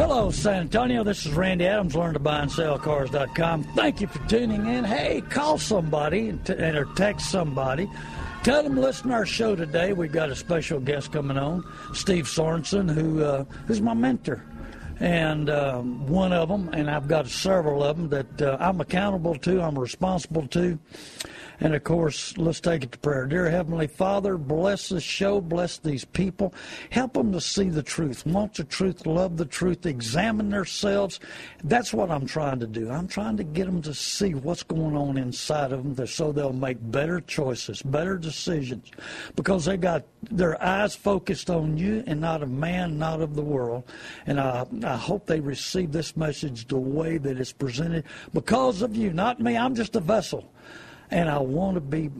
Hello, San Antonio. This is Randy Adams, learn to buy and sell cars.com. Thank you for tuning in. Hey, call somebody and, t- or text somebody. Tell them listen to our show today. We've got a special guest coming on, Steve Sorensen, who uh, who's my mentor. And um, one of them, and I've got several of them that uh, I'm accountable to, I'm responsible to. And of course, let's take it to prayer. Dear Heavenly Father, bless this show, bless these people. Help them to see the truth, want the truth, love the truth, examine themselves. That's what I'm trying to do. I'm trying to get them to see what's going on inside of them so they'll make better choices, better decisions, because they got their eyes focused on you and not of man, not of the world. And I, I hope they receive this message the way that it's presented because of you, not me. I'm just a vessel and I want to be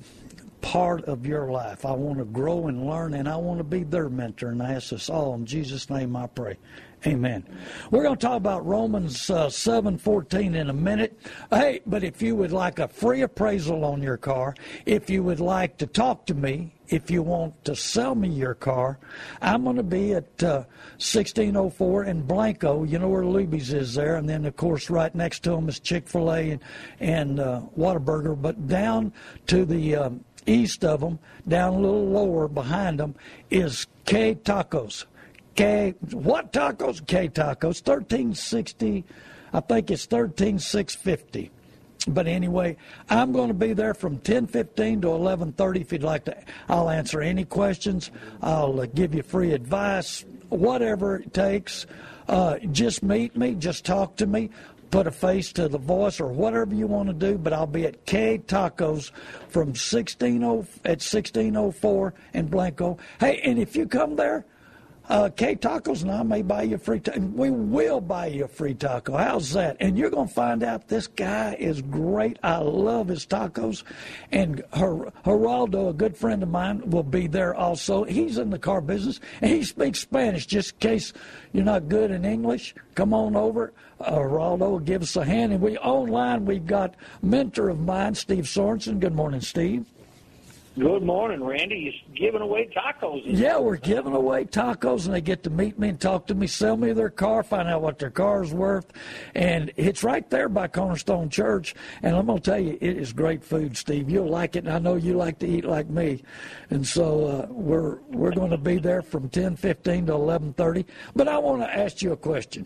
part of your life. I want to grow and learn, and I want to be their mentor. And I ask this all in Jesus' name. I pray. Amen. We're going to talk about Romans uh, seven fourteen in a minute. Hey, but if you would like a free appraisal on your car, if you would like to talk to me, if you want to sell me your car, I'm going to be at uh, 1604 in Blanco. You know where Luby's is there, and then of course right next to them is Chick Fil A and and uh, Whataburger. But down to the um, east of them, down a little lower behind them, is K Tacos. K what tacos? K tacos. Thirteen sixty. I think it's thirteen six fifty. But anyway, I'm going to be there from 10:15 to 11:30. If you'd like to, I'll answer any questions. I'll uh, give you free advice, whatever it takes. Uh, just meet me, just talk to me, put a face to the voice, or whatever you want to do. But I'll be at K Tacos from 16 at 1604 in Blanco. Hey, and if you come there uh, K Tacos and I may buy you a free taco. We will buy you a free taco. How's that? And you're going to find out this guy is great. I love his tacos. And Her- Geraldo, a good friend of mine, will be there also. He's in the car business and he speaks Spanish just in case you're not good in English. Come on over. Uh, Geraldo will give us a hand. And we online, we've got mentor of mine, Steve Sorensen. Good morning, Steve. Good morning, Randy. You're giving away tacos. Yeah, we're giving away tacos, and they get to meet me and talk to me, sell me their car, find out what their car's worth, and it's right there by Cornerstone Church. And I'm going to tell you, it is great food, Steve. You'll like it, and I know you like to eat like me. And so uh, we're we're going to be there from 10:15 to 11:30. But I want to ask you a question.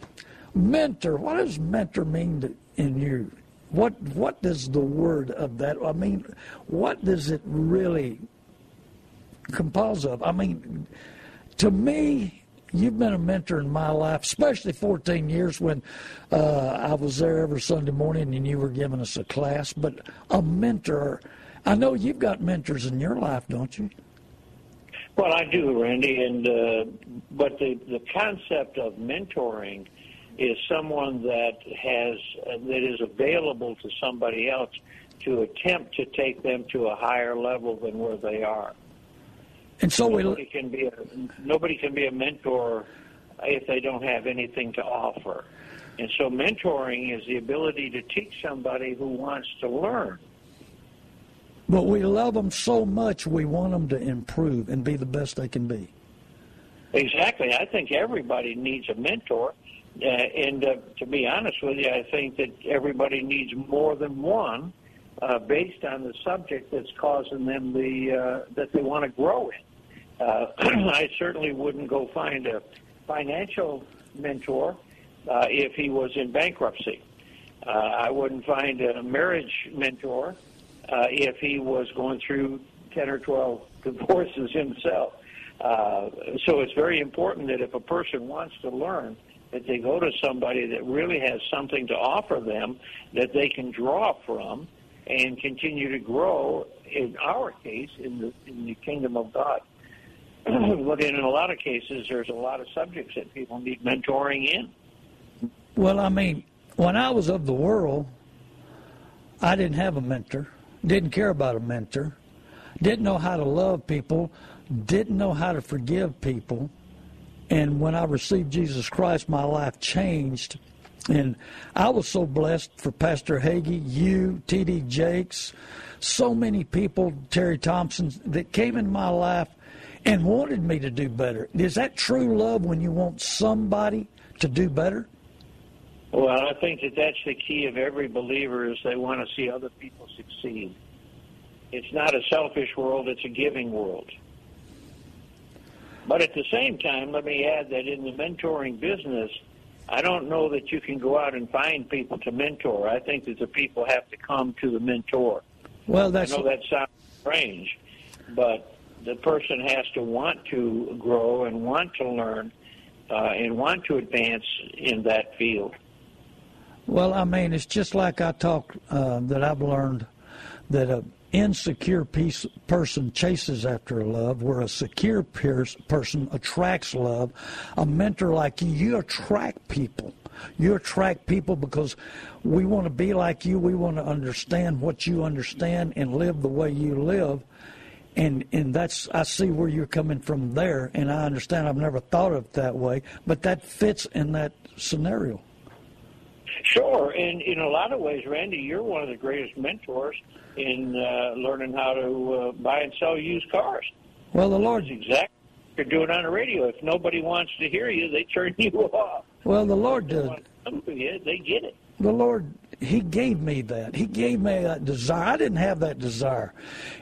Mentor, what does mentor mean to, in you? What what does the word of that? I mean, what does it really compose of? I mean, to me, you've been a mentor in my life, especially 14 years when uh, I was there every Sunday morning and you were giving us a class. But a mentor, I know you've got mentors in your life, don't you? Well, I do, Randy, and uh, but the the concept of mentoring is someone that has uh, that is available to somebody else to attempt to take them to a higher level than where they are. And so nobody we can be a, nobody can be a mentor if they don't have anything to offer. And so mentoring is the ability to teach somebody who wants to learn. But we love them so much, we want them to improve and be the best they can be. Exactly. I think everybody needs a mentor. Uh, and uh, to be honest with you, I think that everybody needs more than one uh, based on the subject that's causing them the uh, that they want to grow in. Uh, I certainly wouldn't go find a financial mentor uh, if he was in bankruptcy. Uh, I wouldn't find a marriage mentor uh, if he was going through 10 or 12 divorces himself. Uh, so it's very important that if a person wants to learn, that they go to somebody that really has something to offer them that they can draw from and continue to grow. In our case, in the in the kingdom of God. but in a lot of cases, there's a lot of subjects that people need mentoring in. Well, I mean, when I was of the world, I didn't have a mentor, didn't care about a mentor, didn't know how to love people, didn't know how to forgive people. And when I received Jesus Christ, my life changed. And I was so blessed for Pastor Hagee, you, T.D. Jakes, so many people, Terry Thompson, that came in my life and wanted me to do better. Is that true love when you want somebody to do better? Well, I think that that's the key of every believer is they want to see other people succeed. It's not a selfish world, it's a giving world. But at the same time, let me add that in the mentoring business, I don't know that you can go out and find people to mentor. I think that the people have to come to the mentor. Well, that's I know that sounds strange, but the person has to want to grow and want to learn uh, and want to advance in that field. Well, I mean, it's just like I talk uh, that I've learned that a insecure person chases after love, where a secure person attracts love. A mentor like you, you attract people. You attract people because we want to be like you. We want to understand what you understand and live the way you live. And and that's I see where you're coming from there, and I understand. I've never thought of it that way, but that fits in that scenario. Sure, and in a lot of ways, Randy, you're one of the greatest mentors in uh, learning how to uh, buy and sell used cars. Well, the Lord's exactly you're doing on the radio. If nobody wants to hear you, they turn you off. Well, the Lord did. They get it. The Lord he gave me that. He gave me that desire. I didn't have that desire.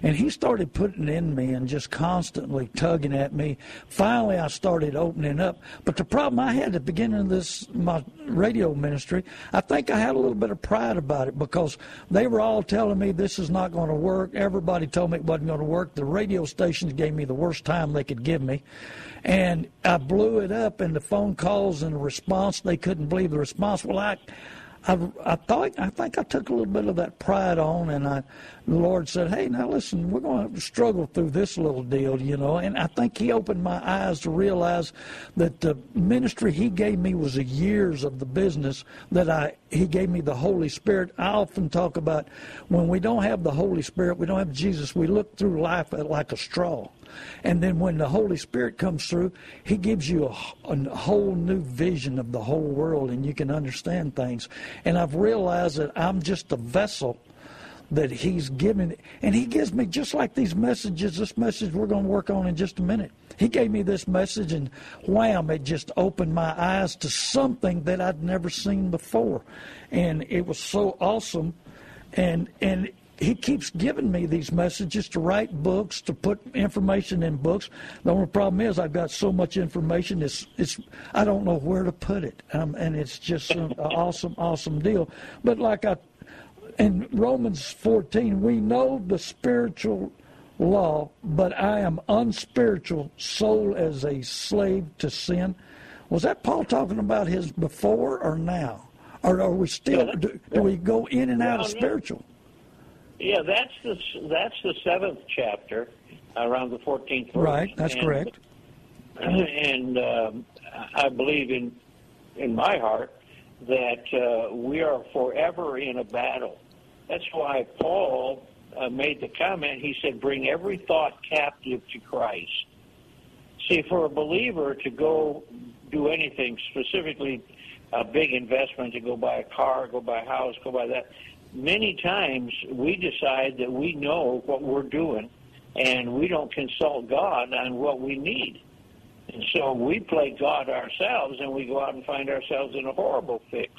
And he started putting in me and just constantly tugging at me. Finally, I started opening up. But the problem I had at the beginning of this, my radio ministry, I think I had a little bit of pride about it because they were all telling me this is not going to work. Everybody told me it wasn't going to work. The radio stations gave me the worst time they could give me. And I blew it up, and the phone calls and the response, they couldn't believe the response. Well, I, I, I thought I think I took a little bit of that pride on, and I, the Lord said, "Hey, now listen, we're going to struggle through this little deal, you know." And I think He opened my eyes to realize that the ministry He gave me was a years of the business that I He gave me the Holy Spirit. I often talk about when we don't have the Holy Spirit, we don't have Jesus. We look through life like a straw. And then when the Holy Spirit comes through, He gives you a, a, whole new vision of the whole world and you can understand things. And I've realized that I'm just a vessel that He's given. And He gives me just like these messages, this message we're going to work on in just a minute. He gave me this message, and wham, it just opened my eyes to something that I'd never seen before. And it was so awesome. And, and he keeps giving me these messages to write books, to put information in books. The only problem is I've got so much information, it's, it's I don't know where to put it. Um, and it's just an awesome, awesome deal. But like I, in Romans 14, we know the spiritual law, but I am unspiritual, soul as a slave to sin. Was that Paul talking about his before or now? Or are we still, do, do we go in and out of spiritual? Yeah, that's the that's the seventh chapter, around the fourteenth verse. Right, that's and, correct. And um, I believe in in my heart that uh, we are forever in a battle. That's why Paul uh, made the comment. He said, "Bring every thought captive to Christ." See, for a believer to go do anything, specifically a big investment, to go buy a car, go buy a house, go buy that many times we decide that we know what we're doing and we don't consult God on what we need. And so we play God ourselves and we go out and find ourselves in a horrible fix.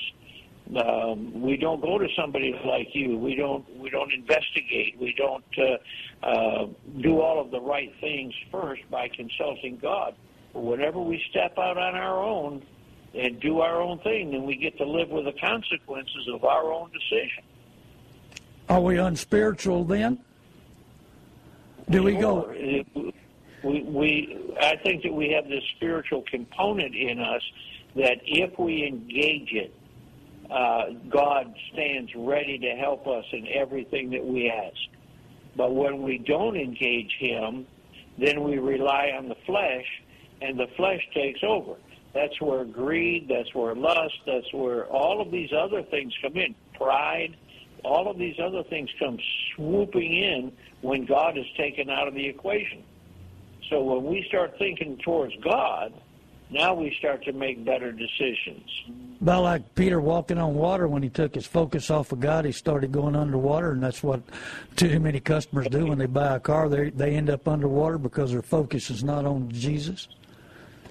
Um, we don't go to somebody like you. We don't. We don't investigate. We don't uh, uh, do all of the right things first by consulting God. But Whenever we step out on our own, and do our own thing, then we get to live with the consequences of our own decision. Are we unspiritual then? Do we go? We, we, I think that we have this spiritual component in us that if we engage it, uh, God stands ready to help us in everything that we ask. But when we don't engage Him, then we rely on the flesh, and the flesh takes over. That's where greed, that's where lust, that's where all of these other things come in. Pride, all of these other things come swooping in when God is taken out of the equation. So when we start thinking towards God, now we start to make better decisions. About like Peter walking on water when he took his focus off of God, he started going underwater, and that's what too many customers do when they buy a car. They they end up underwater because their focus is not on Jesus.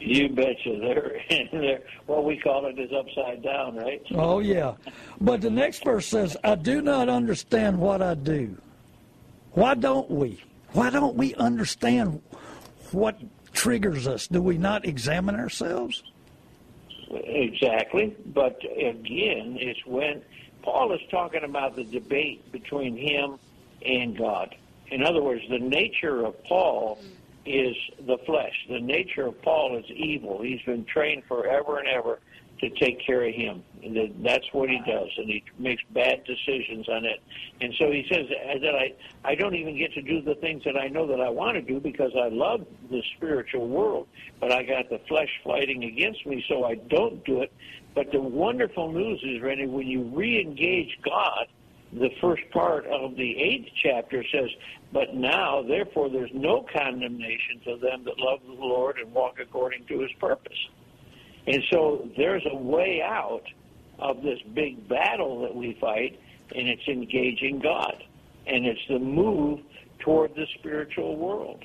You betcha. They're, they're what we call it is upside down, right? Oh yeah, but the next verse says, "I do not understand what I do." Why don't we? Why don't we understand what triggers us? Do we not examine ourselves? Exactly. But again, it's when Paul is talking about the debate between him and God. In other words, the nature of Paul is the flesh. The nature of Paul is evil. He's been trained forever and ever to take care of him. And that's what he does, and he makes bad decisions on it. And so he says that I, I don't even get to do the things that I know that I want to do because I love the spiritual world, but I got the flesh fighting against me, so I don't do it. But the wonderful news is, Randy, when you re-engage God, the first part of the eighth chapter says, But now, therefore, there's no condemnation to them that love the Lord and walk according to his purpose. And so there's a way out of this big battle that we fight, and it's engaging God. And it's the move toward the spiritual world.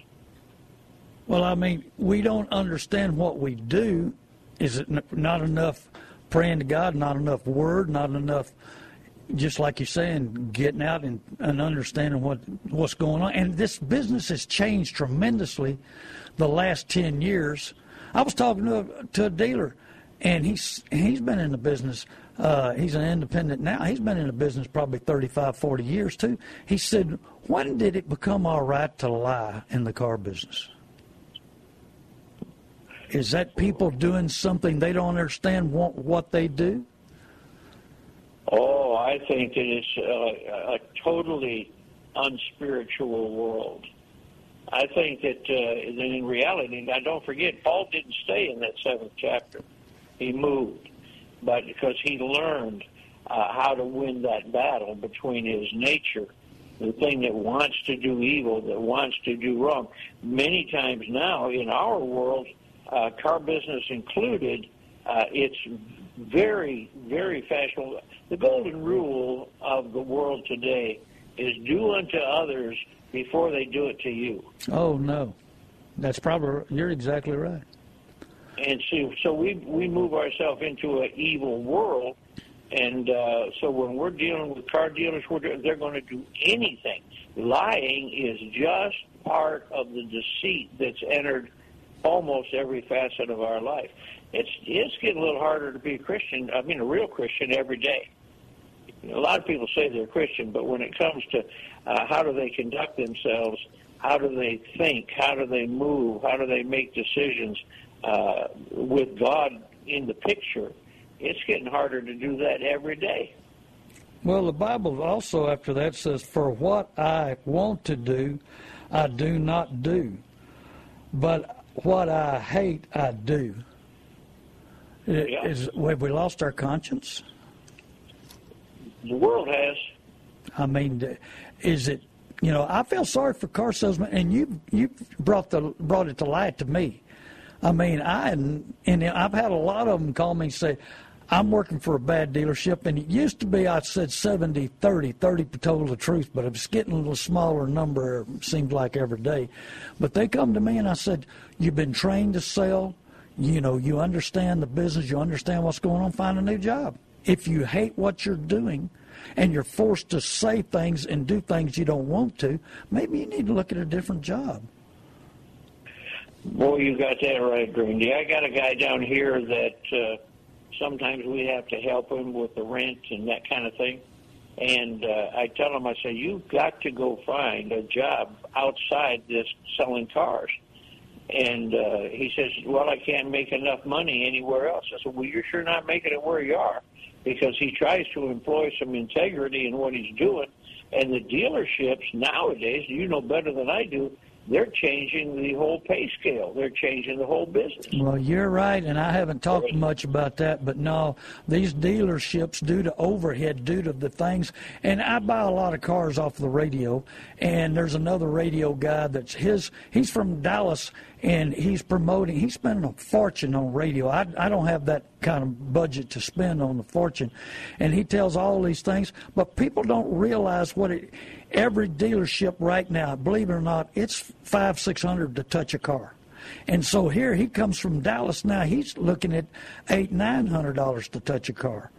Well, I mean, we don't understand what we do. Is it not enough praying to God, not enough word, not enough, just like you're saying, getting out and, and understanding what what's going on? And this business has changed tremendously the last 10 years I was talking to a, to a dealer, and he's he's been in the business. Uh, he's an independent now. He's been in the business probably 35, 40 years too. He said, "When did it become all right to lie in the car business?" Is that people doing something they don't understand what, what they do? Oh, I think it's a, a totally unspiritual world. I think that uh, in reality, now don't forget, Paul didn't stay in that seventh chapter. He moved, but because he learned uh, how to win that battle between his nature, the thing that wants to do evil, that wants to do wrong. Many times now in our world, uh, car business included, uh, it's very, very fashionable. The golden rule of the world today is do unto others before they do it to you. Oh no, that's probably you're exactly right. And so, so we we move ourselves into an evil world, and uh, so when we're dealing with car dealers, we're, they're going to do anything. Lying is just part of the deceit that's entered almost every facet of our life. It's it's getting a little harder to be a Christian. I mean, a real Christian every day. A lot of people say they're Christian, but when it comes to uh, how do they conduct themselves? How do they think? How do they move? How do they make decisions uh, with God in the picture? It's getting harder to do that every day. Well, the Bible also after that says, "For what I want to do, I do not do, but what I hate, I do." Uh, yeah. Is, have we lost our conscience? The world has. I mean, is it you know I feel sorry for car salesmen, and you you brought the brought it to light to me. I mean, I and I've had a lot of them call me and say. I'm working for a bad dealership, and it used to be I said 70 30, 30 told the truth, but it's getting a little smaller number, seems like every day. But they come to me and I said, You've been trained to sell, you know, you understand the business, you understand what's going on, find a new job. If you hate what you're doing, and you're forced to say things and do things you don't want to, maybe you need to look at a different job. Boy, you got that right, Grundy. I got a guy down here that uh, Sometimes we have to help him with the rent and that kind of thing. And uh, I tell him, I say, you've got to go find a job outside this selling cars. And uh, he says, well, I can't make enough money anywhere else. I said, well, you're sure not making it where you are because he tries to employ some integrity in what he's doing. And the dealerships nowadays, you know better than I do, they're changing the whole pay scale. They're changing the whole business. Well, you're right, and I haven't talked much about that, but no, these dealerships, due to overhead, due to the things, and I buy a lot of cars off the radio, and there's another radio guy that's his, he's from Dallas, and he's promoting, he's spending a fortune on radio. I, I don't have that kind of budget to spend on the fortune. And he tells all these things, but people don't realize what it, every dealership right now, believe it or not, it's five, six hundred to touch a car. And so here he comes from Dallas now, he's looking at eight, nine hundred dollars to touch a car.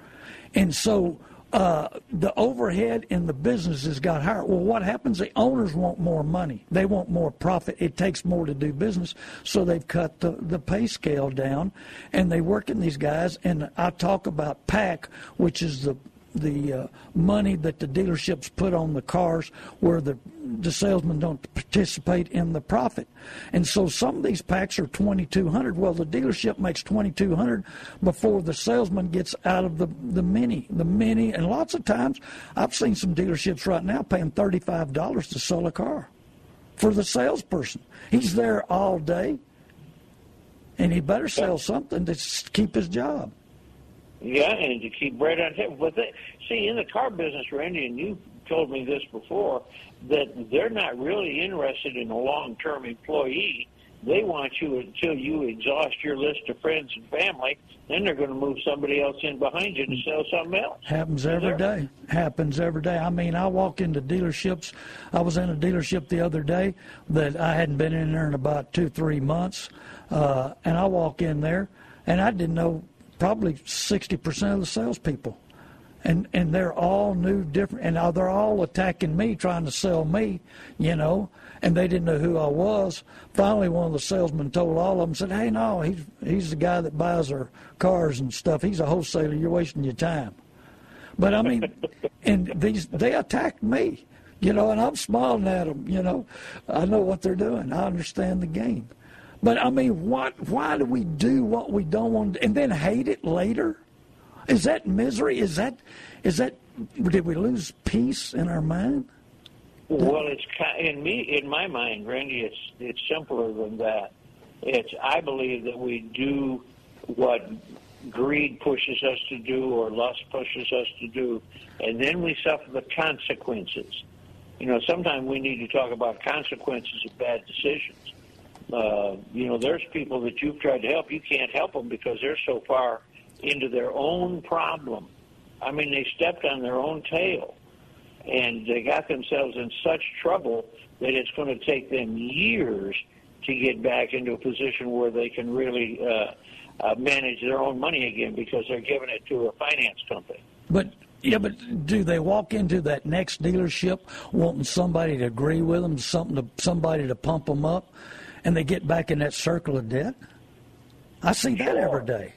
And so uh, the overhead in the businesses got higher. Well, what happens? The owners want more money. They want more profit. It takes more to do business, so they've cut the, the pay scale down, and they work in these guys. And I talk about pack, which is the the uh, money that the dealerships put on the cars where the the salesmen don't participate in the profit. And so some of these packs are 2200 well the dealership makes 2200 before the salesman gets out of the the mini the mini and lots of times I've seen some dealerships right now paying $35 to sell a car for the salesperson. He's there all day and he better sell something to keep his job. Yeah, and to keep bread on table. But they, see, in the car business, Randy, and you told me this before, that they're not really interested in a long-term employee. They want you until you exhaust your list of friends and family. Then they're going to move somebody else in behind you to sell something else. Happens every day. Happens every day. I mean, I walk into dealerships. I was in a dealership the other day that I hadn't been in there in about two, three months, uh, and I walk in there, and I didn't know probably 60% of the salespeople. And, and they're all new, different, and they're all attacking me, trying to sell me, you know, and they didn't know who I was. Finally, one of the salesmen told all of them, said, hey, no, he's, he's the guy that buys our cars and stuff. He's a wholesaler. You're wasting your time. But I mean, and these, they attacked me, you know, and I'm smiling at them, you know. I know what they're doing. I understand the game. But I mean, what? Why do we do what we don't want, and then hate it later? Is that misery? Is that? Is that? Did we lose peace in our mind? Well, it's in me, in my mind, Randy. It's it's simpler than that. It's I believe that we do what greed pushes us to do or lust pushes us to do, and then we suffer the consequences. You know, sometimes we need to talk about consequences of bad decisions uh, you know, there's people that you've tried to help. You can't help them because they're so far into their own problem. I mean, they stepped on their own tail, and they got themselves in such trouble that it's going to take them years to get back into a position where they can really uh, uh, manage their own money again because they're giving it to a finance company. But yeah, but do they walk into that next dealership wanting somebody to agree with them, something to somebody to pump them up? And they get back in that circle of debt? I see that sure. every day.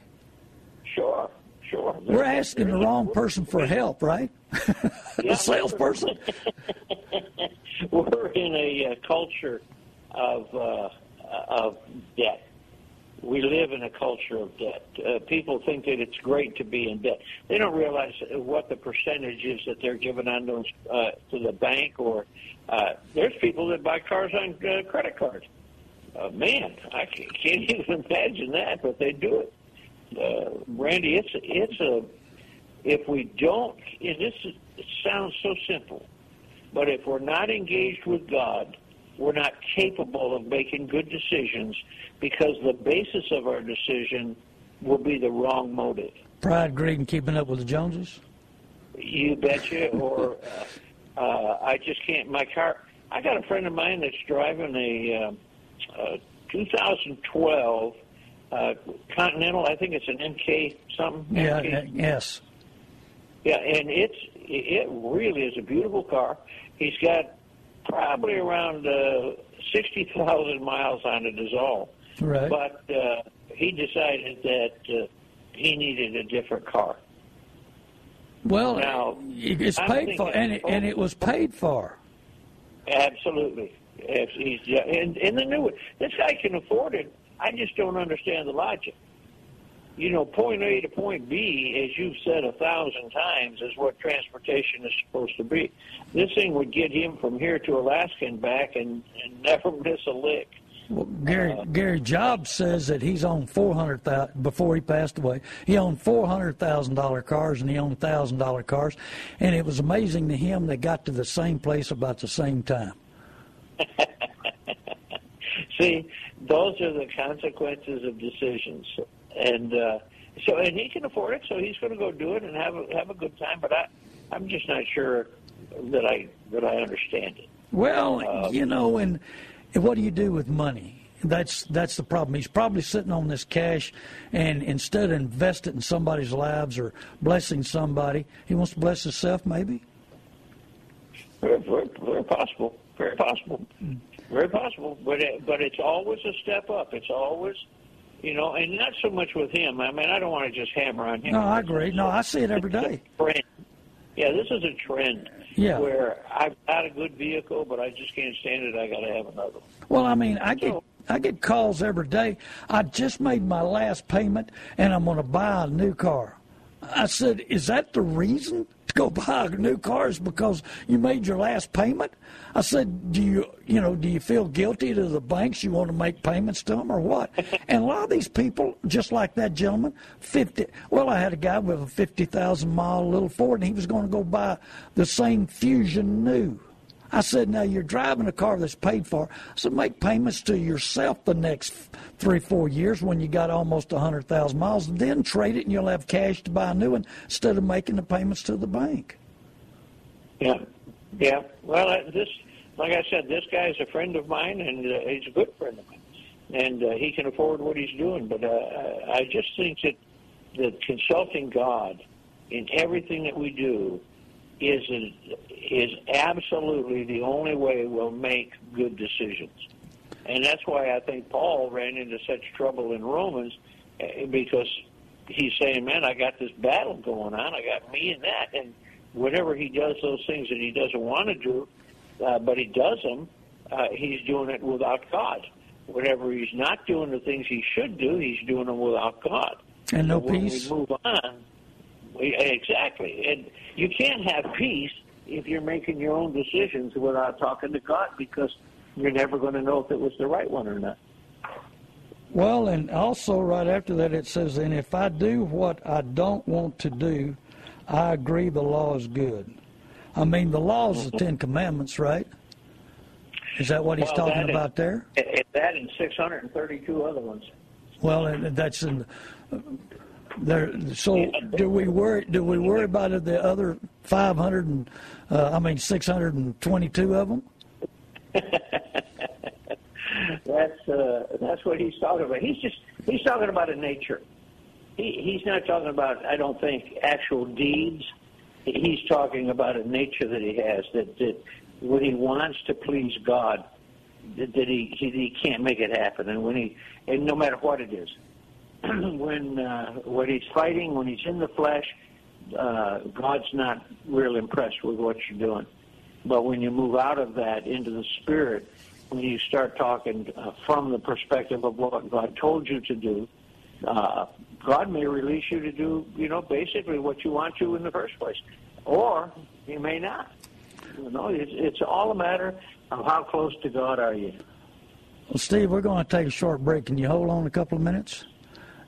Sure, sure. We're asking the wrong person for help, right? the salesperson. We're in a uh, culture of uh, of debt. We live in a culture of debt. Uh, people think that it's great to be in debt. They don't realize what the percentage is that they're giving on those uh, to the bank, or uh, there's people that buy cars on uh, credit cards uh, man, I can't, can't even imagine that, but they do it. Uh, Randy, it's it's a if we don't, and this is, it sounds so simple, but if we're not engaged with God, we're not capable of making good decisions because the basis of our decision will be the wrong motive. Pride, greed, and keeping up with the Joneses. You betcha. or uh, uh, I just can't. My car. I got a friend of mine that's driving a. Uh, uh, 2012 uh, Continental. I think it's an MK something. Yeah. MK. Yes. Yeah, and it's it really is a beautiful car. He's got probably around uh, sixty thousand miles on it is all. Right. But uh, he decided that uh, he needed a different car. Well, Now, it's paid for, and it, and it was paid for. Absolutely. If he's and, and the new one. This guy can afford it. I just don't understand the logic. You know, point A to point B, as you've said a thousand times, is what transportation is supposed to be. This thing would get him from here to Alaska and back, and, and never miss a lick. Well, Gary uh, Gary Jobs says that he's owned four hundred thousand before he passed away. He owned four hundred thousand dollar cars and he owned thousand dollar cars, and it was amazing to him they got to the same place about the same time. See, those are the consequences of decisions, and uh, so and he can afford it, so he's going to go do it and have a, have a good time. But I, I'm just not sure that I that I understand it. Well, you know, and, and what do you do with money? That's that's the problem. He's probably sitting on this cash, and instead of invest it in somebody's lives or blessing somebody, he wants to bless himself. Maybe. Very, very, very possible. Very possible. Very possible. But it, but it's always a step up. It's always, you know, and not so much with him. I mean, I don't want to just hammer on him. No, I agree. No, I see it every day. Trend. Yeah, this is a trend. Yeah. Where I've got a good vehicle, but I just can't stand it. I got to have another one. Well, I mean, I get I get calls every day. I just made my last payment, and I'm going to buy a new car. I said, "Is that the reason to go buy new car? Is because you made your last payment?" I said, "Do you, you know, do you feel guilty to the banks? You want to make payments to them, or what?" and a lot of these people, just like that gentleman, fifty. Well, I had a guy with a fifty thousand mile little Ford, and he was going to go buy the same Fusion new. I said, now you're driving a car that's paid for. So make payments to yourself the next three, four years when you got almost a 100,000 miles. and Then trade it and you'll have cash to buy a new one instead of making the payments to the bank. Yeah, yeah. Well, uh, this, like I said, this guy's a friend of mine, and uh, he's a good friend of mine, and uh, he can afford what he's doing. But uh, I just think that that consulting God in everything that we do is is absolutely the only way we'll make good decisions. And that's why I think Paul ran into such trouble in Romans eh, because he's saying, "Man, I got this battle going on. I got me and that." And whenever he does those things that he doesn't want to do, uh, but he does them, uh, he's doing it without God. Whenever he's not doing the things he should do, he's doing them without God. And no So when peace. we move on, exactly. And you can't have peace if you're making your own decisions without talking to God because you're never going to know if it was the right one or not. Well, and also right after that it says, and if I do what I don't want to do, I agree the law is good. I mean, the law is the mm-hmm. Ten Commandments, right? Is that what he's Well, talking that is- about there? That and 632 other ones. Well, and that's in there. So do we worry? Do we worry about the other five hundred and uh, I mean six hundred and twenty-two of them? That's uh, that's what he's talking about. He's just he's talking about a nature. He he's not talking about I don't think actual deeds. He's talking about a nature that he has that that when he wants to please God, that, that he, he he can't make it happen, and when he and no matter what it is, when uh, when he's fighting, when he's in the flesh, uh, God's not real impressed with what you're doing. But when you move out of that into the spirit, when you start talking uh, from the perspective of what God told you to do, uh, God may release you to do, you know, basically what you want to in the first place, or He may not. You know, it's, it's all a matter of how close to God are you. Well, Steve, we're going to take a short break. Can you hold on a couple of minutes?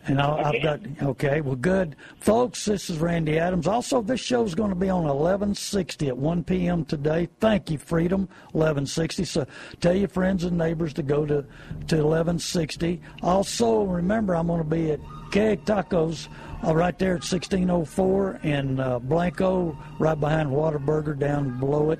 And I'll, I've got okay. Well, good, folks. This is Randy Adams. Also, this show is going to be on 1160 at 1 p.m. today. Thank you, Freedom 1160. So tell your friends and neighbors to go to to 1160. Also, remember I'm going to be at Keg Tacos uh, right there at 1604 in uh, Blanco, right behind Whataburger, down below it.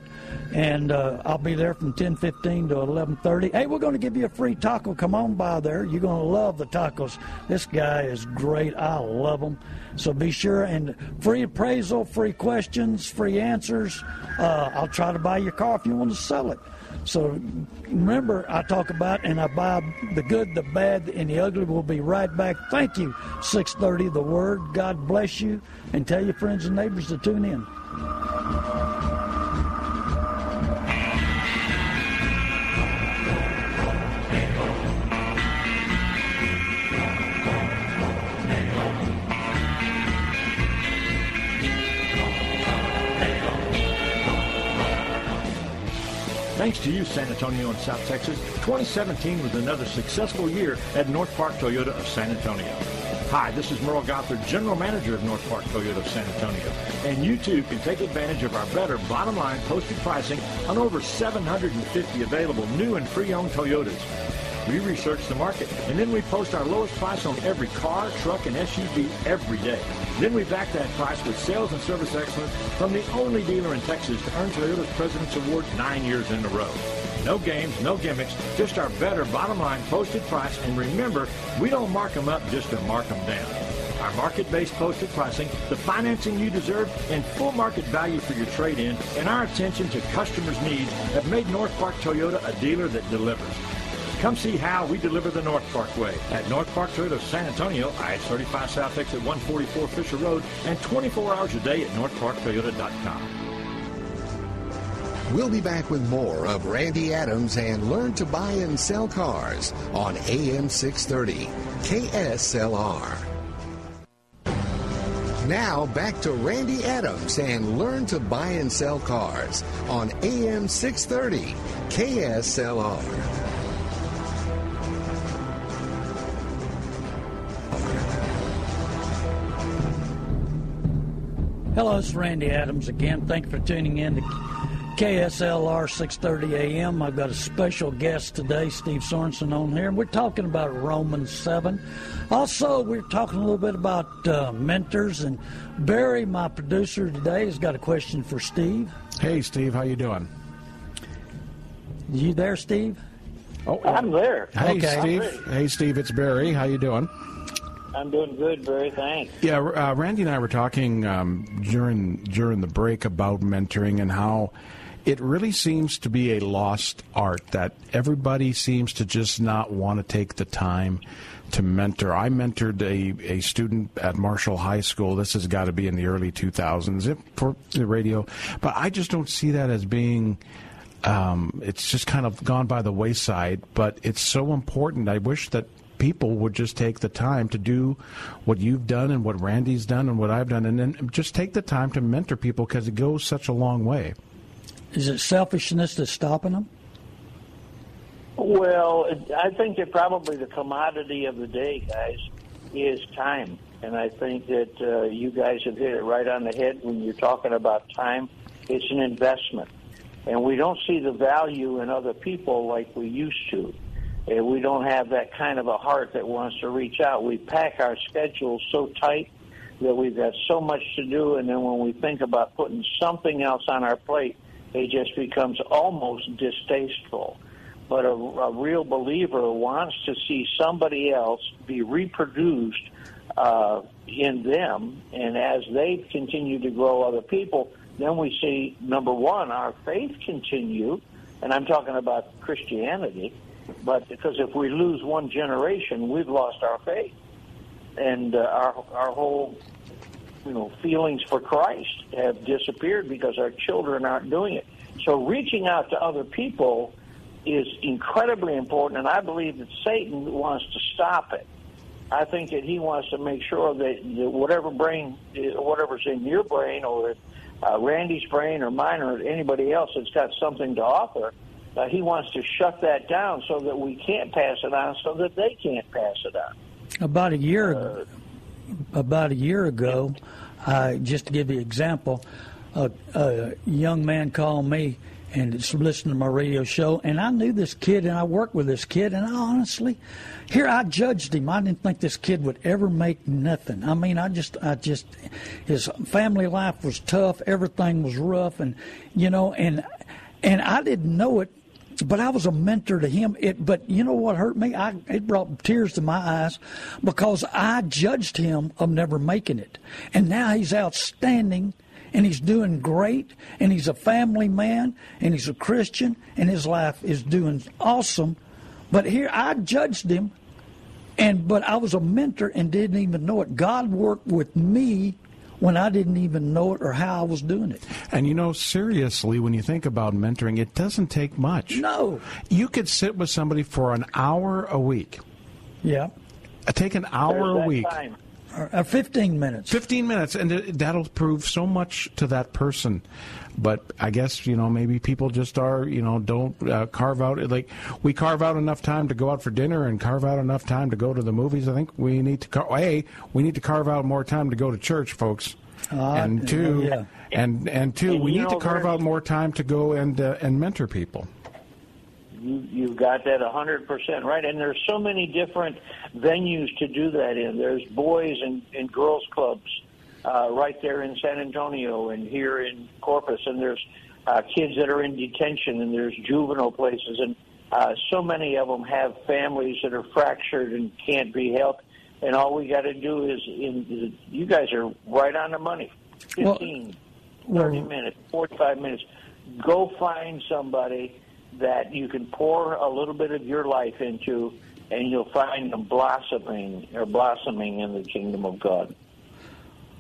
And uh, I'll be there from 10:15 to 11:30. Hey, we're going to give you a free taco. Come on by there. You're going to love the tacos. This guy is great. I love him. So be sure and free appraisal, free questions, free answers. Uh, I'll try to buy your car if you want to sell it. So remember, I talk about and I buy the good, the bad, and the ugly. We'll be right back. Thank you. 6:30, the word. word. God bless you, and tell your friends and neighbors to tune in. Thanks to you, San Antonio and South Texas, 2017 was another successful year at North Park Toyota of San Antonio. Hi, this is Merle Gothard, General Manager of North Park Toyota of San Antonio. And you too can take advantage of our better bottom line posted pricing on over 750 available new and pre-owned Toyotas. We research the market, and then we post our lowest price on every car, truck, and SUV every day. Then we back that price with sales and service excellence from the only dealer in Texas to earn Toyota's President's Award nine years in a row. No games, no gimmicks, just our better bottom line posted price. And remember, we don't mark them up just to mark them down. Our market-based posted pricing, the financing you deserve, and full market value for your trade-in, and our attention to customers' needs have made North Park Toyota a dealer that delivers. Come see how we deliver the North Parkway at North Park Toyota of San Antonio, I-35 South exit 144 Fisher Road, and 24 hours a day at northparktoyota.com. We'll be back with more of Randy Adams and Learn to Buy and Sell Cars on AM 630 KSLR. Now back to Randy Adams and Learn to Buy and Sell Cars on AM 630 KSLR. Hello, it's Randy Adams again. Thank you for tuning in to KSLR 6:30 a.m. I've got a special guest today, Steve Sorensen, on here, and we're talking about Romans 7. Also, we're talking a little bit about uh, mentors, and Barry, my producer today, has got a question for Steve. Hey, Steve, how you doing? You there, Steve? Oh, I'm there. Hey, Okay. Steve. Hey, Steve. It's Barry. How you doing? I'm doing good, Barry. Thanks. Yeah, uh, Randy and I were talking um, during during the break about mentoring and how it really seems to be a lost art that everybody seems to just not want to take the time to mentor. I mentored a, a student at Marshall High School. This has got to be in the early 2000s for the radio, but I just don't see that as being. Um, it's just kind of gone by the wayside, but it's so important. I wish that people would just take the time to do what you've done and what Randy's done and what I've done, and then just take the time to mentor people because it goes such a long way. Is it selfishness that's stopping them? Well, I think that probably the commodity of the day, guys, is time. And I think that uh, you guys have hit it right on the head when you're talking about time. It's an investment. And we don't see the value in other people like we used to. And we don't have that kind of a heart that wants to reach out. We pack our schedules so tight that we've got so much to do, and then when we think about putting something else on our plate, it just becomes almost distasteful. But a, a real believer wants to see somebody else be reproduced uh, in them, and as they continue to grow other people, then we see number one, our faith continue, and I'm talking about Christianity. But because if we lose one generation, we've lost our faith, and uh, our our whole you know feelings for Christ have disappeared because our children aren't doing it. So reaching out to other people is incredibly important, and I believe that Satan wants to stop it. I think that he wants to make sure that, that whatever brain, whatever's in your brain, or uh, Randy's brain, or mine, or anybody else that's got something to offer, uh, he wants to shut that down so that we can't pass it on, so that they can't pass it on. About a year, about a year ago, I, just to give you an example, a, a young man called me and is listening to my radio show, and I knew this kid, and I worked with this kid, and I honestly, here I judged him. I didn't think this kid would ever make nothing. I mean, I just, I just, his family life was tough, everything was rough, and you know, and and I didn't know it but I was a mentor to him. It, but you know what hurt me? I, it brought tears to my eyes because I judged him of never making it, and now he's outstanding, and he's doing great, and he's a family man, and he's a Christian, and his life is doing awesome. But here I judged him And but I was a mentor and didn't even know it. God worked with me when I didn't even know it or how I was doing it. And you know, seriously, when you think about mentoring, it doesn't take much. No. You could sit with somebody for an hour a week. Yeah. Take an hour a week. Time. Or, or 15 minutes. 15 minutes, and it- that'll prove so much to that person. But I guess, you know, maybe people just are, you know, don't uh, carve out, like, we carve out enough time to go out for dinner and carve out enough time to go to the movies. I think we need to, car- A, we need to carve out more time to go to church, folks. and two, yeah. and, and two, And we you need to carve out more time to go and, uh, and mentor people. You, you've got that a 100% right. And there's so many different venues to do that in. There's boys and, and girls clubs uh, right there in San Antonio and here in Corpus. And there's uh, kids that are in detention and there's juvenile places. And uh, so many of them have families that are fractured and can't be helped. And all we got to do is, in, you guys are right on the money. Well- 15, well- 30 minutes, 45 minutes. Go find somebody that you can pour a little bit of your life into, and you'll find them blossoming or blossoming in the kingdom of God.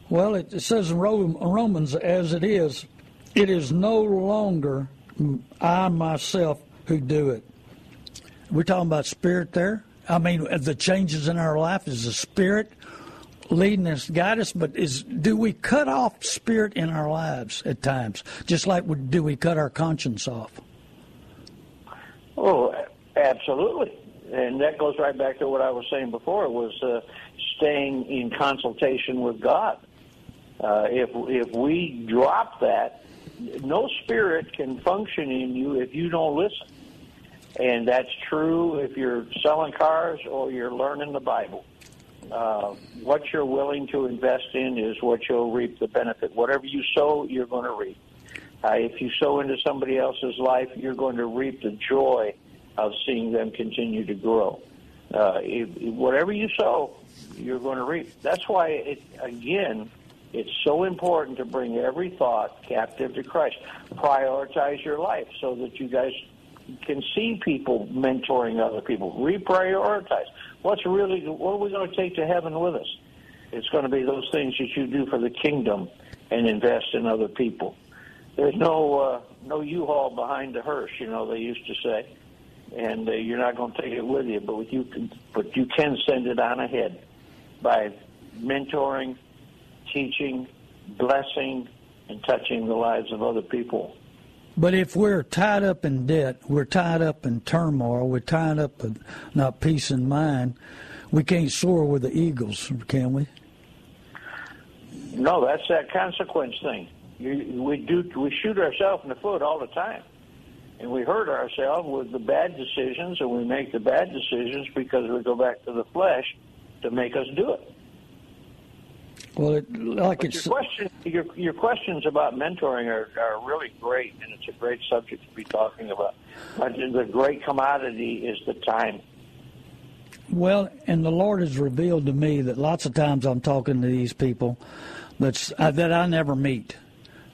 Well, it says in Romans, as it is, it is no longer I myself who do it. We're talking about spirit there. I mean, the changes in our life is the spirit leading us, guide us. But is do we cut off spirit in our lives at times, just like do we cut our conscience off? Oh, absolutely. And that goes right back to what I was saying before was uh, staying in consultation with God. Uh, if if we drop that, no spirit can function in you if you don't listen. And that's true if you're selling cars or you're learning the Bible. Uh, what you're willing to invest in is what you'll reap the benefit. Whatever you sow, you're going to reap. Uh, if you sow into somebody else's life, you're going to reap the joy of seeing them continue to grow. Uh, if, whatever you sow, you're going to reap. That's why, it, again, it's so important to bring every thought captive to Christ. Prioritize your life so that you guys can see people mentoring other people. Reprioritize. What's really what are we going to take to heaven with us? It's going to be those things that you do for the kingdom and invest in other people. There's no uh, no U-Haul behind the hearse, you know they used to say, and uh, you're not going to take it with you, but you can but you can send it on ahead by mentoring, teaching, blessing, and touching the lives of other people. But if we're tied up in debt, we're tied up in turmoil, we're tied up in not peace in mind, we can't soar with the eagles, can we? No, that's that consequence thing. You, we do we shoot ourselves in the foot all the time, and we hurt ourselves with the bad decisions, and we make the bad decisions because we go back to the flesh to make us do it. Well, it, like But it's your question, your your questions about mentoring are, are really great, and it's a great subject to be talking about. But the great commodity is the time. well, and the Lord has revealed to me that lots of times I'm talking to these people that's uh, that I never meet,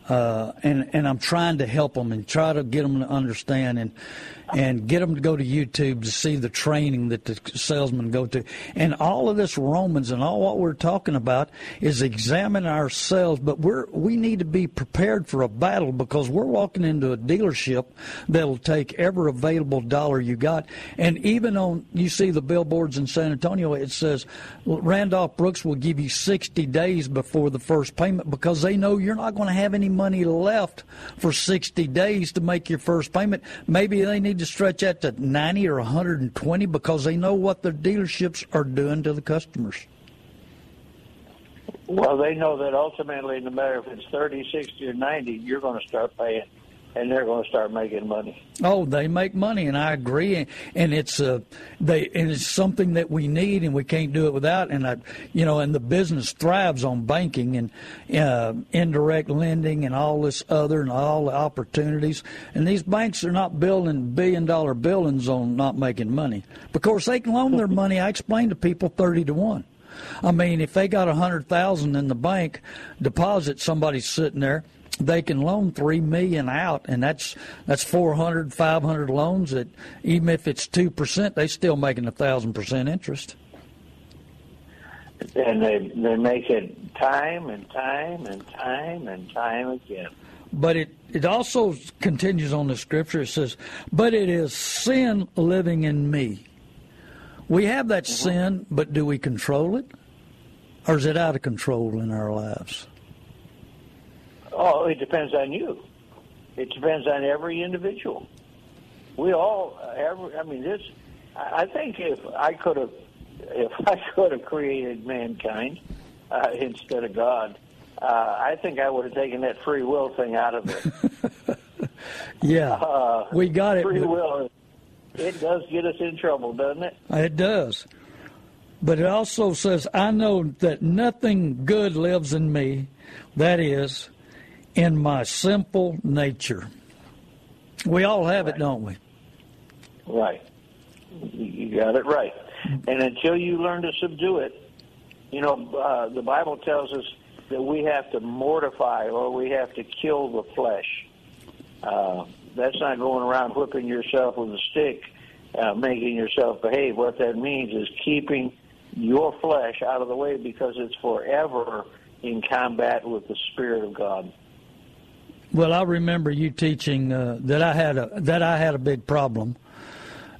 uh, and and I'm trying to help them and try to get them to understand and and get them to go to YouTube to see the training that the salesmen go to. And all of this Romans and all what we're talking about is examine ourselves, but we're we need to be prepared for a battle because we're walking into a dealership that'll take every available dollar you got. And even on you see the billboards in San Antonio, it says Randolph Brooks will give you 60 days before the first payment because they know you're not going to have any money left for 60 days to make your first payment. Maybe they need to stretch that to 90 or 120 because they know what the dealerships are doing to the customers. Well, they know that ultimately, no matter if it's 30, 60, or 90, you're going to start paying, and they're going to start making money. Oh, they make money, and I agree. And it's uh, they and it's something that we need, and we can't do it without. And I, you know, and the business thrives on banking and uh, indirect lending and all this other and all the opportunities. And these banks are not building billion dollar buildings on not making money. Of course, they can loan their money. I explain to people thirty to one. I mean, if they got a hundred thousand in the bank deposit, somebody's sitting there they can loan three million out, and that's that's 400, 500 loans. That even if it's two percent, they still making a thousand percent interest. and they they make it time and time and time and time again. But it, it also continues on the scripture. It says, But it is sin living in me. We have that mm-hmm. sin, but do we control it? Or is it out of control in our lives? Oh, it depends on you. It depends on every individual. We all, every, I mean, this. I think if I could have, if I could have created mankind uh, instead of God, uh, I think I would have taken that free will thing out of it. yeah, uh, we got it. Free will, it does get us in trouble, doesn't it? It does. But it also says, I know that nothing good lives in me, that is, in my simple nature. We all have right. it, don't we? Right. You got it right. And until you learn to subdue it, you know, uh, the Bible tells us that we have to mortify or we have to kill the flesh. Uh, that's not going around whipping yourself with a stick, uh, making yourself behave. What that means is keeping your flesh out of the way because it's forever in combat with the Spirit of God. Well, I remember you teaching uh, that I had a that I had a big problem,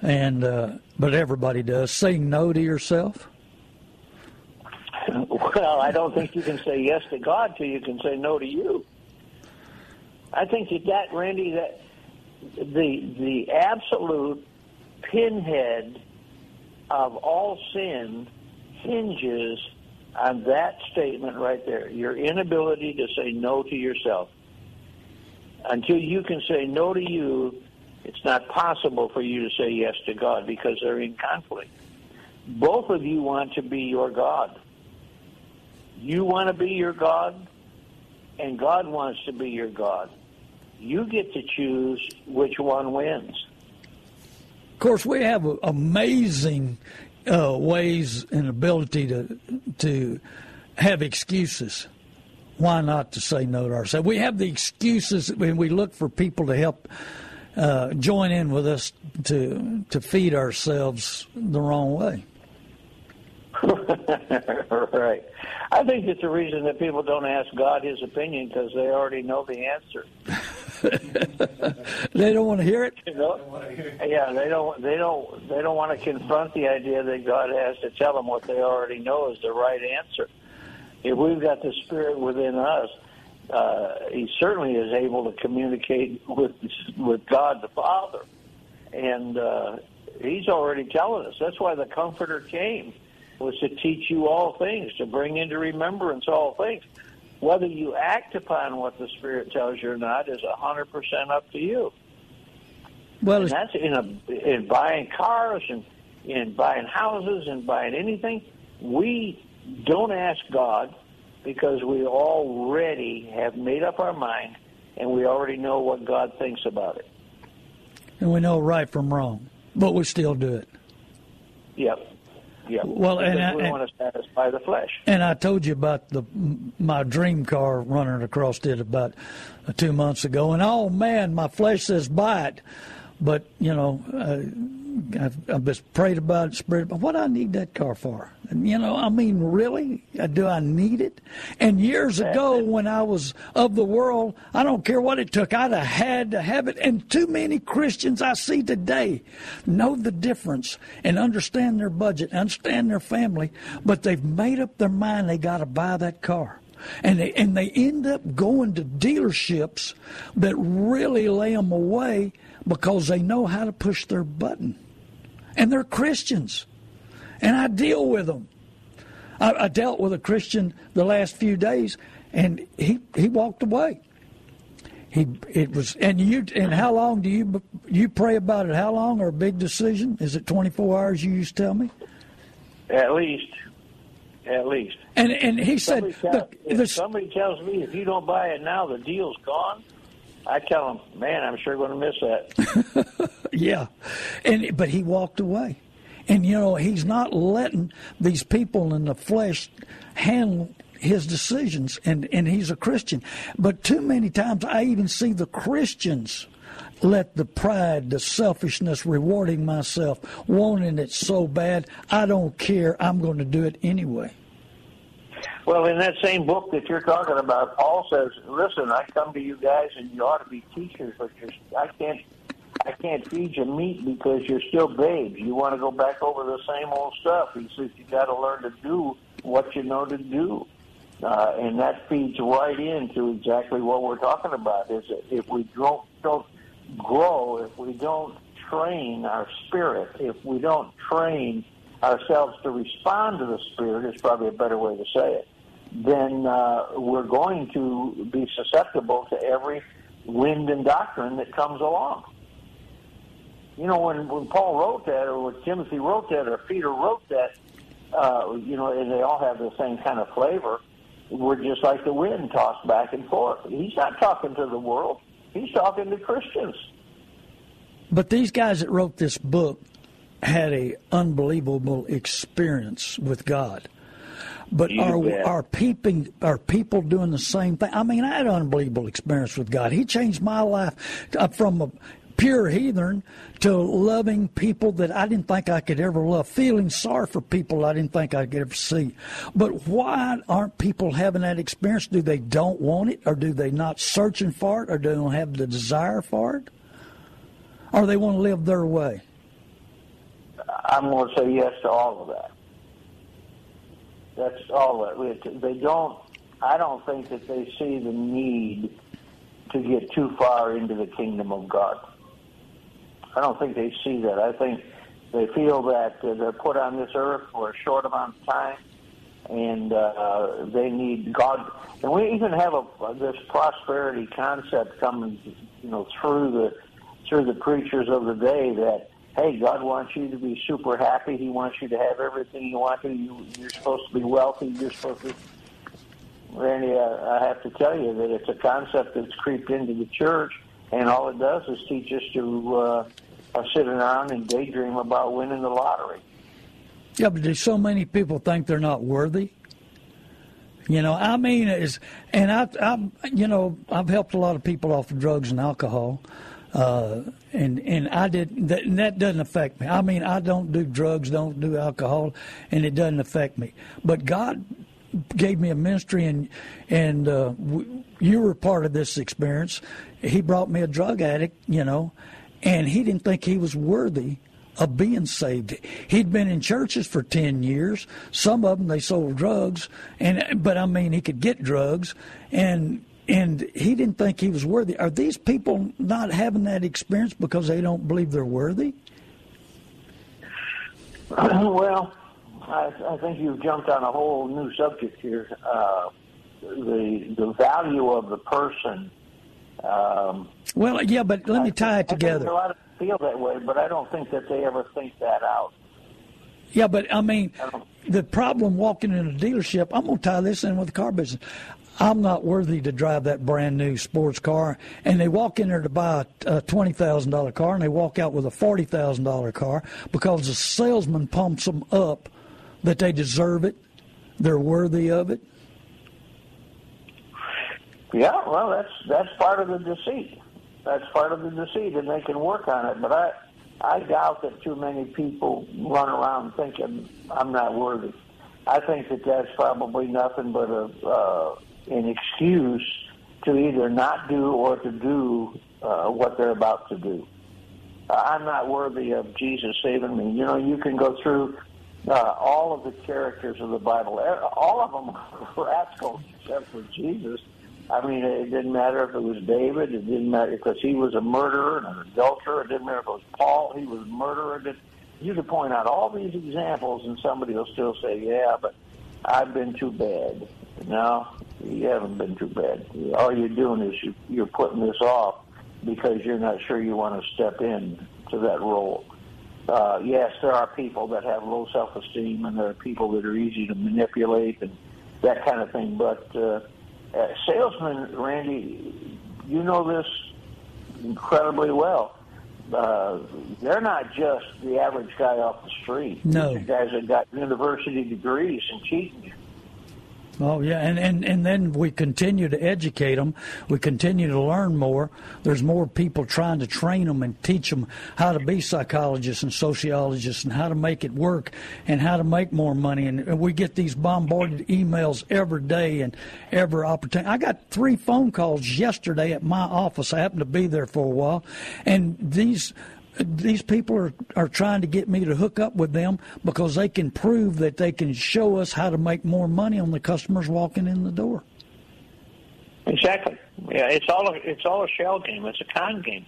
and uh, but everybody does saying no to yourself. Well, I don't think you can say yes to God till you can say no to you. I think that, that Randy, that the the absolute pinhead of all sin hinges on that statement right there. Your inability to say no to yourself. Until you can say no to you, it's not possible for you to say yes to God because they're in conflict. Both of you want to be your God. You want to be your God, and God wants to be your God. You get to choose which one wins. Of course, we have amazing uh, ways and ability to to have excuses. Why not to say no to ourselves? We have the excuses when we look for people to help uh, join in with us to to feed ourselves the wrong way. right. I think it's the reason that people don't ask God His opinion because they already know the answer. they don't want to hear it. You know? Yeah, they don't. They don't. They don't want to confront the idea that God has to tell them what they already know is the right answer. If we've got the Spirit within us, uh, He certainly is able to communicate with with God the Father, and uh, He's already telling us. That's why the Comforter came was to teach you all things, to bring into remembrance all things. Whether you act upon what the Spirit tells you or not is a hundred percent up to you. Well, and that's in a in buying cars and in buying houses and buying anything. We don't ask God because we already have made up our mind and we already know what God thinks about it. And we know right from wrong, but we still do it. Yep. Yeah. Well, and I, we and, want to satisfy the flesh. And I told you about the my dream car running across it about uh, two months ago, and oh man, my flesh says buy it, but you know. Uh, I've, I've just prayed about it, spirit. But what I need that car for? And, you know, I mean, really, uh, do I need it? And years ago, when I was of the world, I don't care what it took. I'd have had to have it. And too many Christians I see today know the difference and understand their budget, understand their family, but they've made up their mind they got to buy that car and they and they end up going to dealerships that really lay them away because they know how to push their button. And they're Christians. And I deal with them. I, I dealt with a Christian the last few days, and he, he walked away. He it was and you and how long do you you pray about it? How long or a big decision? Is it twenty four hours? You used to tell me. At least, at least. And and he said, somebody, if the, somebody tells me if you don't buy it now, the deal's gone. I tell him, man, I'm sure going to miss that. yeah, and but he walked away, and you know he's not letting these people in the flesh handle his decisions, and and he's a Christian. But too many times I even see the Christians let the pride, the selfishness, rewarding myself, wanting it so bad, I don't care. I'm going to do it anyway. Well, in that same book that you're talking about, Paul says, "Listen, I come to you guys, and you ought to be teachers, but you're, I can't, I can't feed you meat because you're still babes. You want to go back over the same old stuff." He says, "You got to learn to do what you know to do." Uh, and that feeds right into exactly what we're talking about. Is if we don't don't grow, if we don't train our spirit, if we don't train ourselves to respond to the spirit, is probably a better way to say it. Then uh, we're going to be susceptible to every wind and doctrine that comes along. You know, when when Paul wrote that, or when Timothy wrote that, or Peter wrote that, uh, you know, and they all have the same kind of flavor we're just like the wind tossed back and forth. He's not talking to the world. He's talking to Christians. But these guys that wrote this book had a unbelievable experience with God. But You are bet. are people are people doing the same thing? I mean, I had an unbelievable experience with God. He changed my life uh, from a pure heathen to loving people that I didn't think I could ever love, feeling sorry for people I didn't think I could ever see. But why aren't people having that experience? Do they don't want it, or do they not searching for it, or do they don't have the desire for it, or they want to live their way? I'm going to say yes to all of that. That's all of it. They don't. I don't think that they see the need to get too far into the kingdom of God. I don't think they see that. I think they feel that they're put on this earth for a short amount of time, and uh, they need God. And we even have a this prosperity concept coming, you know, through the through the preachers of the day that hey, God wants you to be super happy. He wants you to have everything you want to. You, you're supposed to be wealthy. You're supposed to. Randy, I, I have to tell you that it's a concept that's creeped into the church, and all it does is teach us to uh, uh, sit around and daydream about winning the lottery. Yeah, but do so many people think they're not worthy? You know, I mean, is and I, I, you know, I've helped a lot of people off of drugs and alcohol, and and I did that. And that doesn't affect me. I mean, I don't do drugs, don't do alcohol, and it doesn't affect me. But God gave me a ministry, and and uh, w- you were part of this experience. He brought me a drug addict, you know, and he didn't think he was worthy of being saved. He'd been in churches for 10 years. Some of them they sold drugs and but I mean he could get drugs and and he didn't think he was worthy. Are these people not having that experience because they don't believe they're worthy? well, I, I think you've jumped on a whole new subject here. Uh, the the value of the person. Um, Well, yeah, but let me tie it I think together. a lot of feel that way, but I don't think that they ever think that out. Yeah, but I mean, the problem walking in a dealership, I'm going to tie this in with the car business. I'm not worthy to drive that brand new sports car. And they walk in there to buy a a $20,000 car and they walk out with a $40,000 car because the salesman pumps them up that they deserve it, they're worthy of it. Yeah, well, that's that's part of the deceit. That's part of the deceit, and they can work on it. But I, I doubt that too many people run around thinking I'm not worthy. I think that that's probably nothing but a uh, an excuse to either not do or to do uh, what they're about to do. Uh, I'm not worthy of Jesus saving me. You know, you can go through uh, all of the characters of the Bible. All of them are rascals except for Jesus. I mean, it didn't matter if it was David. It didn't matter because he was a murderer and an adulterer. It didn't matter if it was Paul. He was a murderer. You could point out all these examples, and somebody will still say, "Yeah, but I've been too bad." No, you haven't been too bad. All you're doing is you, you're putting this off because you're not sure you want to step in to that role. Uh, yes, there are people that have low self-esteem, and there are people that are easy to manipulate and that kind of thing. But uh, uh, salesmen, Randy, you know this incredibly well. Uh, they're not just the average guy off the street. No. These guys that got university degrees and cheating. Oh yeah, and, and and then we continue to educate them. We continue to learn more. There's more people trying to train them and teach them how to be psychologists and sociologists and how to make it work and how to make more money. And we get these bombarded emails every day and every opportunity. I got three phone calls yesterday at my office. I happened to be there for a while, and these these people are, are trying to get me to hook up with them because they can prove that they can show us how to make more money on the customers walking in the door. Exactly. Yeah, it's all a, it's all a shell game. It's a con game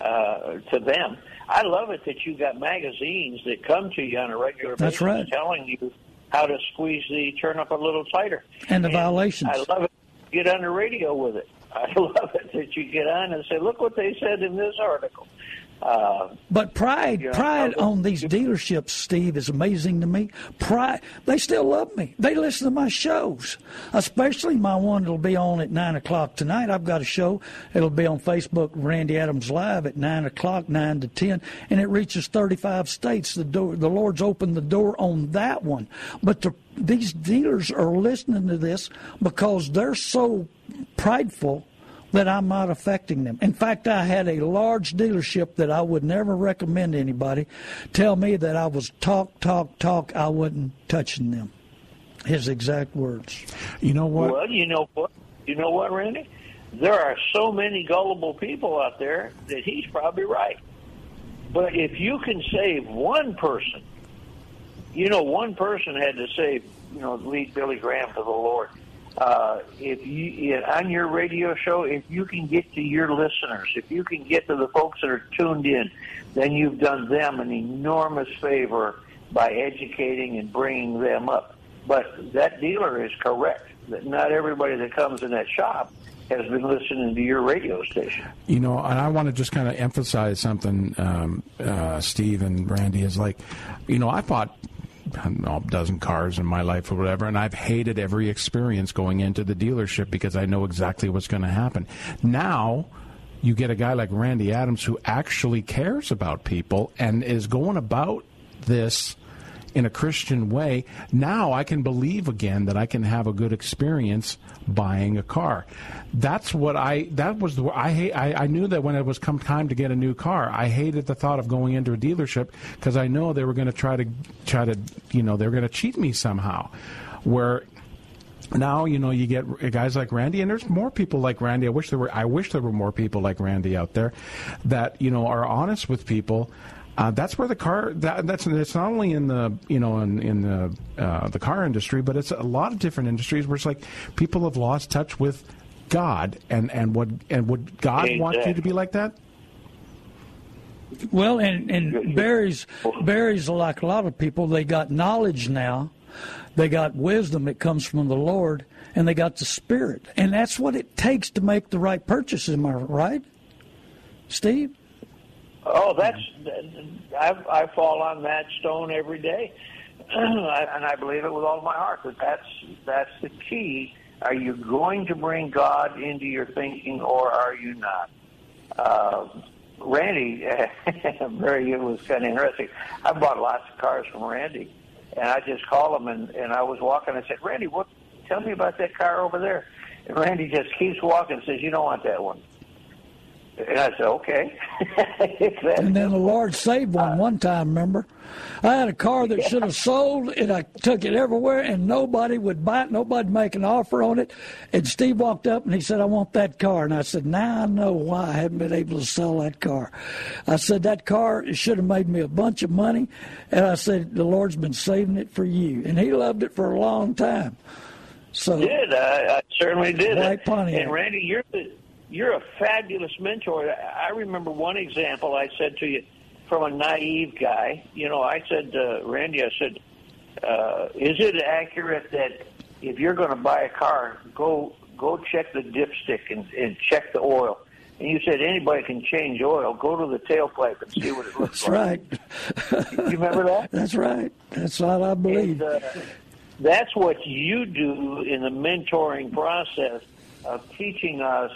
uh, to them. I love it that you got magazines that come to you on a regular That's basis right. telling you how to squeeze the turnip a little tighter. And the violations. I love it. Get on the radio with it. I love it that you get on and say, "Look what they said in this article." Uh, But pride, Yeah, pride on these dealerships, Steve, is amazing to me. Pride, they still love me. They listen to my shows, especially my one that'll be on at nine o'clock tonight. I've got a show. It'll be on Facebook, Randy Adams Live at nine o'clock, nine to ten, and it reaches thirty-five states. The door, the Lord's opened the door on that one. But the, these dealers are listening to this because they're so prideful that I'm not affecting them. In fact, I had a large dealership that I would never recommend anybody tell me that I was talk, talk, talk. I wasn't touching them. His exact words. You know what? Well, you know what? You know what, Randy? There are so many gullible people out there that he's probably right. But if you can save one person, you know, one person had to save, you know, lead Billy Graham to the Lord. Uh, if you on your radio show, if you can get to your listeners, if you can get to the folks that are tuned in, then you've done them an enormous favor by educating and bringing them up. But that dealer is correct that not everybody that comes in that shop has been listening to your radio station. You know, and I want to just kind of emphasize something, um, uh, Steve and Randy, is like, you know, I bought know, a dozen cars in my life or whatever, and I've hated every experience going into the dealership because I know exactly what's going to happen. Now, you get a guy like Randy Adams who actually cares about people and is going about this in a Christian way, now I can believe again that I can have a good experience buying a car. That's what I. That was the. I hate. I, I knew that when it was come time to get a new car, I hated the thought of going into a dealership because I know they were going to try to try to you know they were going to cheat me somehow. Where now you know you get guys like Randy, and there's more people like Randy. I wish there were. I wish there were more people like Randy out there that you know are honest with people. Uh, that's where the car. That, that's it's not only in the you know in in the uh, the car industry, but it's a lot of different industries where it's like people have lost touch with God, and and would and would God want you to be like that? Well, and and Barry's Barry's like a lot of people. They got knowledge now. They got wisdom that comes from the Lord, and they got the Spirit, and that's what it takes to make the right purchase. Am I right, Steve? Oh, that's I, I fall on that stone every day, and I believe it with all my heart that that's that's the key. Are you going to bring God into your thinking, or are you not? Uh, Randy, very it was kind of interesting. I bought lots of cars from Randy, and I just called him, and and I was walking. I said, Randy, what? Tell me about that car over there. And Randy just keeps walking, says, You don't want that one. And I said, okay. and then the Lord saved one uh, one time, remember? I had a car that should have sold, and I took it everywhere, and nobody would buy it. Nobody would make an offer on it. And Steve walked up and he said, I want that car. And I said, now I know why I haven't been able to sell that car. I said, that car should have made me a bunch of money. And I said, the Lord's been saving it for you. And he loved it for a long time. So did I, I certainly did. White Pontiac. And Randy, you're the you're a fabulous mentor. I remember one example I said to you from a naive guy. You know, I said, uh, Randy, I said, uh, is it accurate that if you're going to buy a car, go go check the dipstick and, and check the oil? And you said anybody can change oil. Go to the tailpipe and see what it looks That's like. right. you remember that? That's right. That's what I believe. And, uh, that's what you do in the mentoring process of teaching us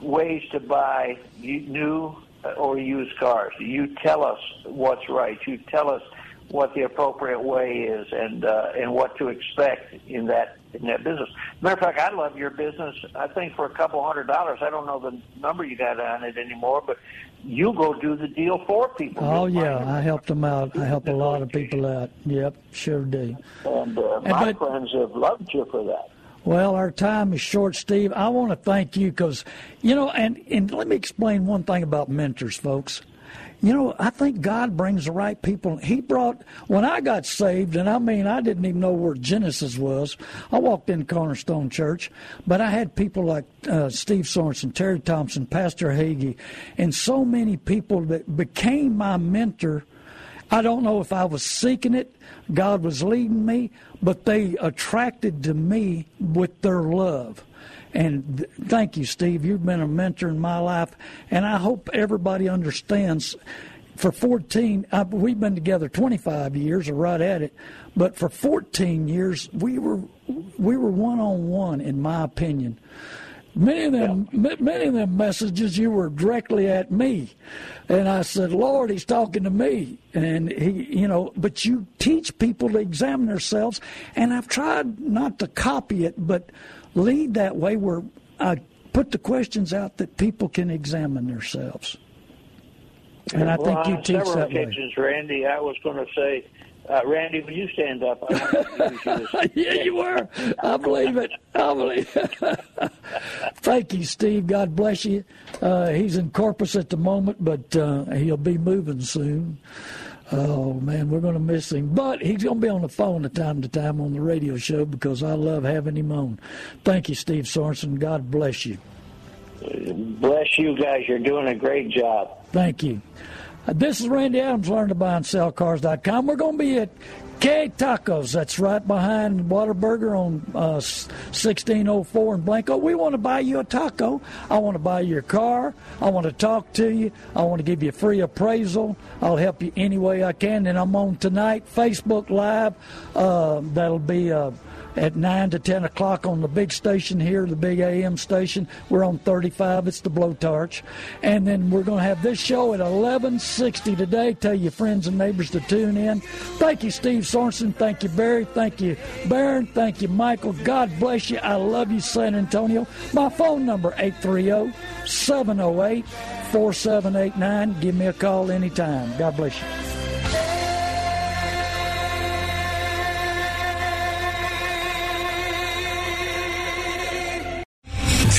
ways to buy new or used cars. You tell us what's right. You tell us what the appropriate way is and uh, and what to expect in that in that business. Matter of fact, I love your business. I think for a couple hundred dollars, I don't know the number you got on it anymore, but you go do the deal for people. Oh yeah, I help them out. I help a lot of people out. Yep, sure do. And uh, my but, friends have loved you for that. Well, our time is short, Steve. I want to thank you because, you know, and, and let me explain one thing about mentors, folks. You know, I think God brings the right people. He brought, when I got saved, and I mean, I didn't even know where Genesis was. I walked in Cornerstone Church, but I had people like uh, Steve Sorensen, Terry Thompson, Pastor Hagee, and so many people that became my mentor. I don't know if I was seeking it, God was leading me, but they attracted to me with their love. And thank you, Steve. You've been a mentor in my life, and I hope everybody understands. For 14, I, we've been together 25 years, or right at it, but for 14 years we were we were one on one, in my opinion. Many of them, yeah. many of them messages you were directly at me, and I said, "Lord, He's talking to me." And he, you know, but you teach people to examine themselves, and I've tried not to copy it, but lead that way where I put the questions out that people can examine themselves. And I well, think you teach that occasions, way. Randy, I was going to say, uh, Randy, will you stand up? yeah, you were. I believe it. I believe it. Thank you, Steve. God bless you. Uh, he's in Corpus at the moment, but uh, he'll be moving soon. Oh man, we're going to miss him. But he's going to be on the phone from time to time on the radio show because I love having him on. Thank you, Steve Sorensen. God bless you. Bless you guys. You're doing a great job. Thank you. This is Randy Adams, learn to buy and sell cars.com. We're going to be at K Tacos. That's right behind Whataburger on uh, 1604 in Blanco. We want to buy you a taco. I want to buy your car. I want to talk to you. I want to give you a free appraisal. I'll help you any way I can. And I'm on tonight, Facebook Live. Uh, that'll be. Uh, at 9 to 10 o'clock on the big station here, the big AM station. We're on 35. It's the Blowtorch. And then we're going to have this show at 1160 today. Tell your friends and neighbors to tune in. Thank you, Steve Sorensen. Thank you, Barry. Thank you, Baron. Thank you, Michael. God bless you. I love you, San Antonio. My phone number, 830 708 4789. Give me a call anytime. God bless you.